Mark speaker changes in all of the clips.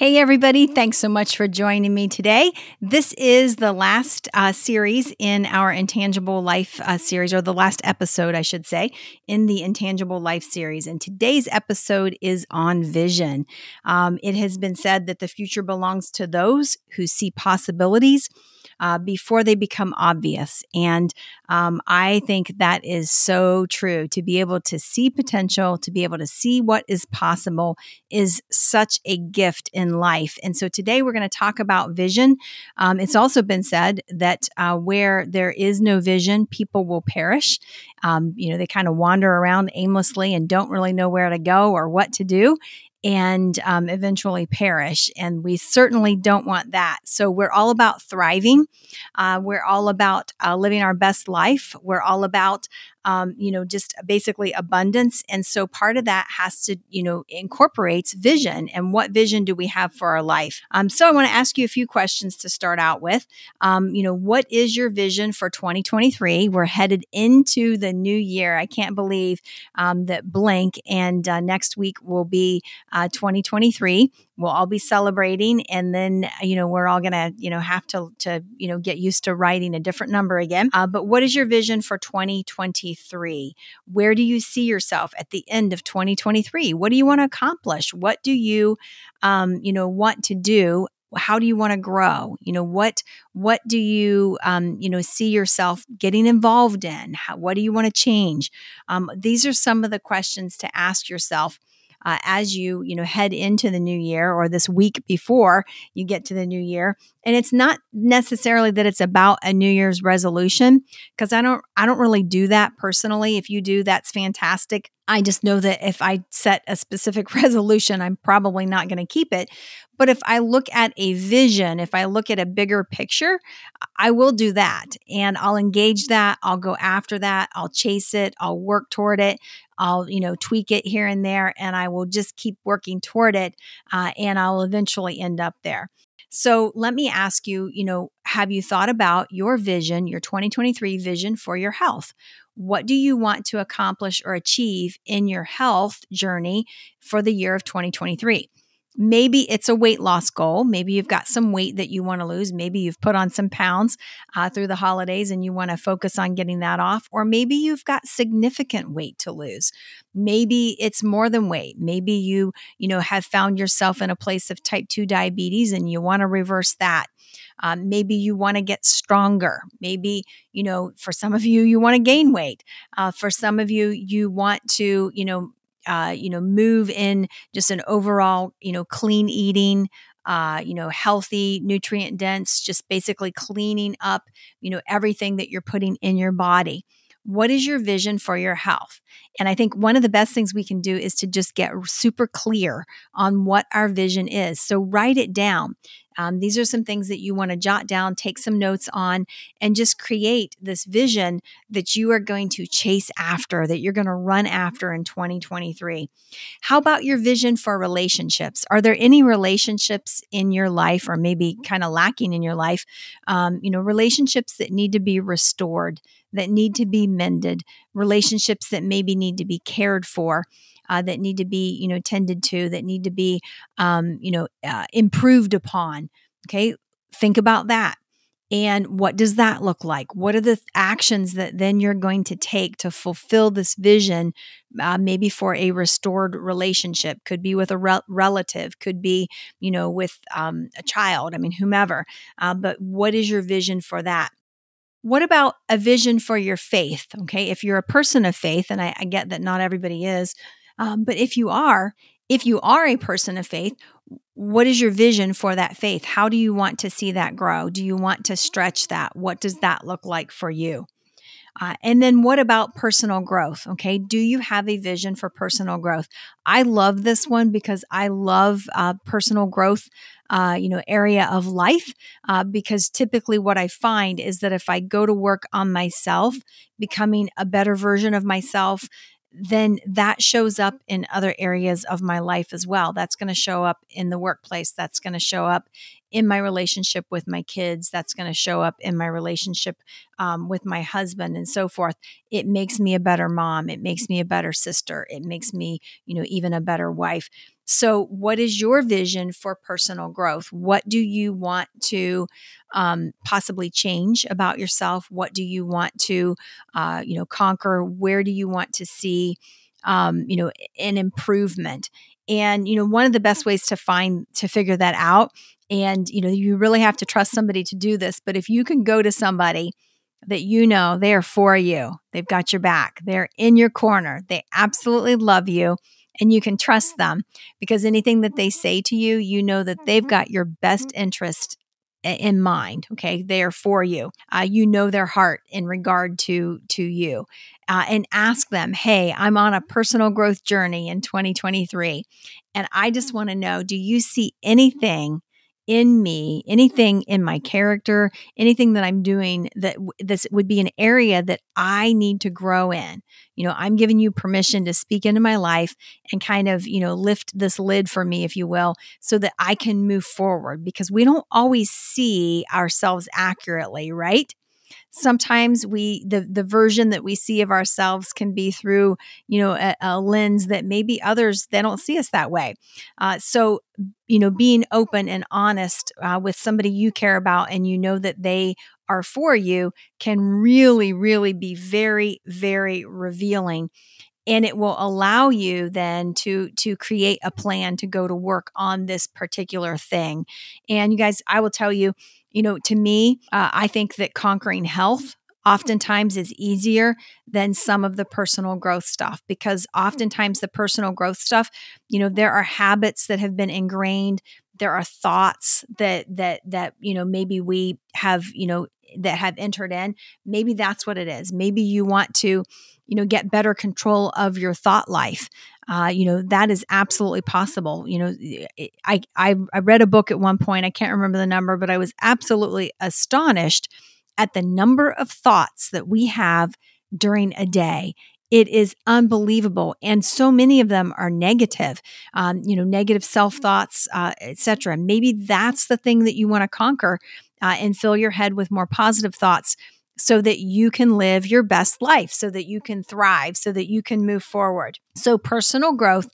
Speaker 1: Hey, everybody. Thanks so much for joining me today. This is the last uh, series in our Intangible Life uh, series, or the last episode, I should say, in the Intangible Life series. And today's episode is on vision. Um, it has been said that the future belongs to those who see possibilities uh, before they become obvious. And um, I think that is so true. To be able to see potential, to be able to see what is possible is such a gift in life. And so today we're going to talk about vision. Um, it's also been said that uh, where there is no vision, people will perish. Um, you know, they kind of wander around aimlessly and don't really know where to go or what to do and um, eventually perish. And we certainly don't want that. So we're all about thriving. Uh, we're all about uh, living our best life. We're all about um, you know, just basically abundance. And so part of that has to, you know, incorporates vision and what vision do we have for our life? Um, so I want to ask you a few questions to start out with. Um, you know, what is your vision for 2023? We're headed into the new year. I can't believe um, that blank and uh, next week will be uh, 2023 we'll all be celebrating and then you know we're all gonna you know have to to you know get used to writing a different number again uh, but what is your vision for 2023 where do you see yourself at the end of 2023 what do you want to accomplish? What do you um, you know want to do? How do you want to grow? You know what what do you um, you know see yourself getting involved in? How, what do you want to change? Um, these are some of the questions to ask yourself uh, as you you know head into the new year or this week before you get to the new year and it's not necessarily that it's about a new year's resolution because i don't i don't really do that personally if you do that's fantastic i just know that if i set a specific resolution i'm probably not going to keep it but if I look at a vision, if I look at a bigger picture, I will do that and I'll engage that. I'll go after that. I'll chase it. I'll work toward it. I'll, you know, tweak it here and there and I will just keep working toward it uh, and I'll eventually end up there. So let me ask you, you know, have you thought about your vision, your 2023 vision for your health? What do you want to accomplish or achieve in your health journey for the year of 2023? Maybe it's a weight loss goal. Maybe you've got some weight that you want to lose. Maybe you've put on some pounds uh, through the holidays and you want to focus on getting that off. Or maybe you've got significant weight to lose. Maybe it's more than weight. Maybe you, you know, have found yourself in a place of type 2 diabetes and you want to reverse that. Um, maybe you want to get stronger. Maybe, you know, for some of you, you want to gain weight. Uh, for some of you, you want to, you know, uh, you know, move in just an overall, you know, clean eating, uh, you know, healthy, nutrient dense, just basically cleaning up, you know, everything that you're putting in your body. What is your vision for your health? And I think one of the best things we can do is to just get super clear on what our vision is. So write it down. Um, these are some things that you want to jot down, take some notes on, and just create this vision that you are going to chase after, that you're going to run after in 2023. How about your vision for relationships? Are there any relationships in your life, or maybe kind of lacking in your life? Um, you know, relationships that need to be restored, that need to be mended, relationships that maybe need to be cared for uh, that need to be you know tended to that need to be um, you know uh, improved upon okay think about that and what does that look like what are the th- actions that then you're going to take to fulfill this vision uh, maybe for a restored relationship could be with a re- relative could be you know with um, a child i mean whomever uh, but what is your vision for that what about a vision for your faith? Okay. If you're a person of faith, and I, I get that not everybody is, um, but if you are, if you are a person of faith, what is your vision for that faith? How do you want to see that grow? Do you want to stretch that? What does that look like for you? Uh, and then what about personal growth? Okay. Do you have a vision for personal growth? I love this one because I love uh, personal growth uh, you know, area of life. Uh, because typically, what I find is that if I go to work on myself, becoming a better version of myself, then that shows up in other areas of my life as well. That's going to show up in the workplace. That's going to show up in my relationship with my kids. That's going to show up in my relationship um, with my husband and so forth. It makes me a better mom. It makes me a better sister. It makes me, you know, even a better wife. So, what is your vision for personal growth? What do you want to um, possibly change about yourself? What do you want to, uh, you know, conquer? Where do you want to see, um, you know, an improvement? And you know, one of the best ways to find to figure that out, and you know, you really have to trust somebody to do this. But if you can go to somebody that you know they are for you, they've got your back, they're in your corner, they absolutely love you and you can trust them because anything that they say to you, you know that they've got your best interest in mind okay? They are for you. Uh, you know their heart in regard to to you. Uh, and ask them hey i'm on a personal growth journey in 2023 and i just want to know do you see anything in me, anything in my character, anything that I'm doing that this would be an area that I need to grow in. You know, I'm giving you permission to speak into my life and kind of, you know, lift this lid for me, if you will, so that I can move forward because we don't always see ourselves accurately, right? Sometimes we the the version that we see of ourselves can be through you know a, a lens that maybe others they don't see us that way. Uh, so you know being open and honest uh, with somebody you care about and you know that they are for you can really really be very very revealing and it will allow you then to to create a plan to go to work on this particular thing and you guys i will tell you you know, to me, uh, I think that conquering health oftentimes is easier than some of the personal growth stuff because oftentimes the personal growth stuff, you know, there are habits that have been ingrained, there are thoughts that that that you know maybe we have, you know, that have entered in. Maybe that's what it is. Maybe you want to you know get better control of your thought life. Uh, you know that is absolutely possible. You know I, I i read a book at one point i can't remember the number but i was absolutely astonished at the number of thoughts that we have during a day. It is unbelievable and so many of them are negative um, you know negative self thoughts uh, etc maybe that's the thing that you want to conquer uh, and fill your head with more positive thoughts so that you can live your best life, so that you can thrive, so that you can move forward. So, personal growth,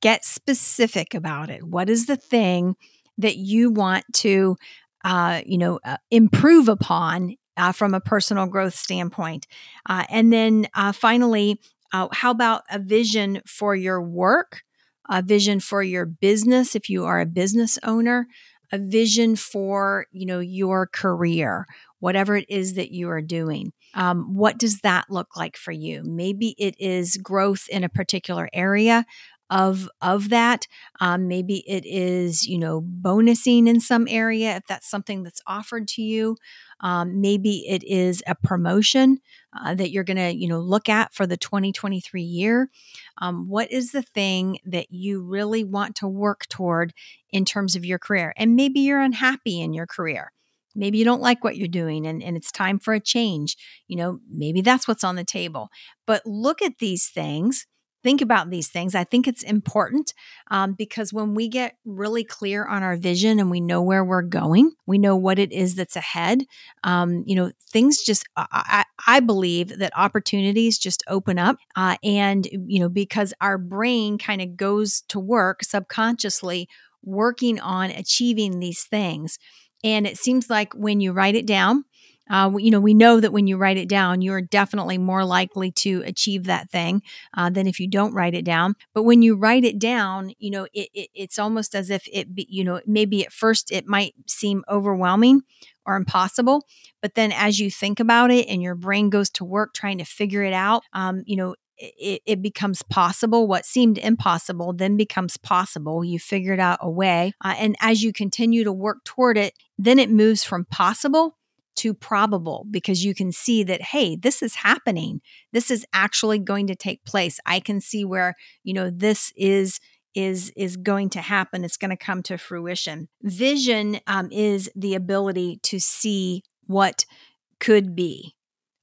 Speaker 1: get specific about it. What is the thing that you want to, uh, you know, uh, improve upon uh, from a personal growth standpoint? Uh, and then uh, finally, uh, how about a vision for your work, a vision for your business if you are a business owner, a vision for you know your career whatever it is that you are doing. Um, what does that look like for you? Maybe it is growth in a particular area of of that um, maybe it is you know bonusing in some area if that's something that's offered to you um, maybe it is a promotion uh, that you're going to you know look at for the 2023 year um, what is the thing that you really want to work toward in terms of your career and maybe you're unhappy in your career maybe you don't like what you're doing and, and it's time for a change you know maybe that's what's on the table. But look at these things think about these things i think it's important um, because when we get really clear on our vision and we know where we're going we know what it is that's ahead um, you know things just I, I, believe that opportunities just open up uh, and you know because our brain kind of goes to work subconsciously working on achieving these things and it seems like when you write it down, uh, you know, we know that when you write it down, you're definitely more likely to achieve that thing uh, than if you don't write it down. But when you write it down, you know, it, it, it's almost as if it, be, you know, maybe at first it might seem overwhelming or impossible. But then as you think about it and your brain goes to work trying to figure it out, um, you know, it, it, becomes possible. What seemed impossible then becomes possible. You figured out a way. Uh, and as you continue to work toward it, then it moves from possible to probable because you can see that, hey, this is happening. This is actually going to take place. I can see where, you know, this is is is going to happen it's going to come to fruition vision um, is the ability to see what could be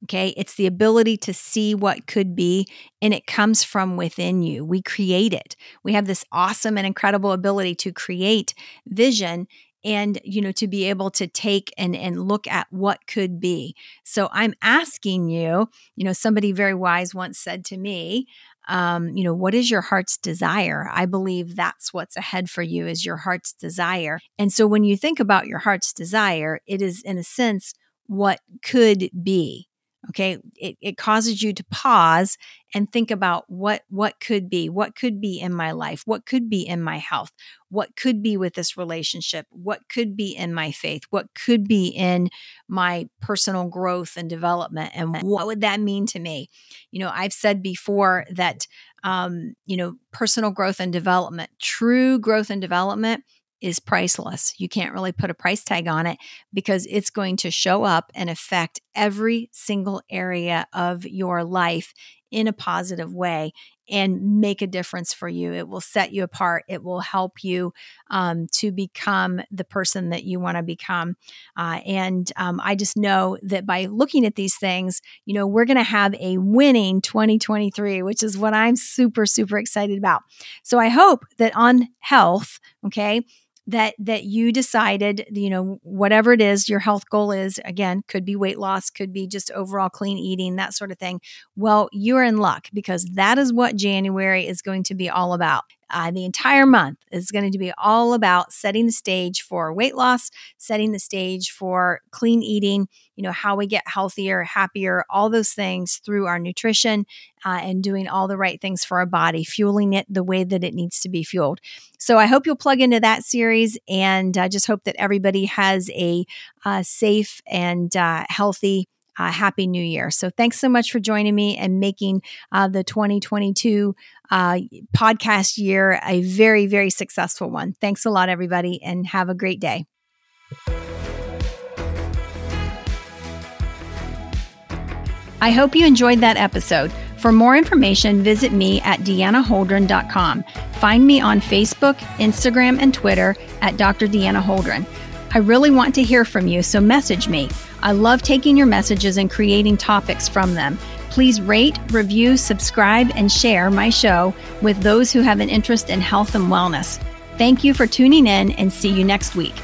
Speaker 1: okay? It's the ability to see what could be and it comes from within you. We create it. We have this awesome and incredible ability to create vision and you know to be able to take and and look at what could be. So i'm asking you you know somebody very wise once said to me um, you know what is your heart's desire? I believe that's what's ahead for you is your heart's desire. And so when you think about your heart's desire it is in a sense what could be okay? It, it causes you to pause and think about what what could be what could be in my life what could be in my health what could be with this relationship what could be in my faith what could be in my personal growth and development and what would that mean to me? You know i've said before that um, you know personal growth and development true growth and development is priceless. You can't really put a price tag on it because it's going to show up and affect every single area of your life in a positive way and make a difference for you. It will set you apart. It will help you um, to become the person that you want to become. Uh, and um, I just know that by looking at these things, you know, we're going to have a winning 2023, which is what I'm super, super excited about. So I hope that on health, okay, that that you decided you know whatever it is your health goal is again could be weight loss could be just overall clean eating that sort of thing. Well you're in luck because that is what january is going to be all about uh, the entire month is going to be all about setting the stage for weight loss, setting the stage for clean eating, you know, how we get healthier, happier, all those things through our nutrition uh, and doing all the right things for our body, fueling it the way that it needs to be fueled. So I hope you'll plug into that series and I just hope that everybody has a uh, safe and uh, healthy uh, happy new year. So thanks so much for joining me and making uh, the 2022 uh, podcast year a very, very successful one. Thanks a lot, everybody, and have a great day. I hope you enjoyed that episode. For more information, visit me at deannaholdren.com. Find me on Facebook, Instagram, and Twitter at Dr. Deanna Holdren. I really want to hear from you, so message me. I love taking your messages and creating topics from them. Please rate, review, subscribe, and share my show with those who have an interest in health and wellness. Thank you for tuning in and see you next week.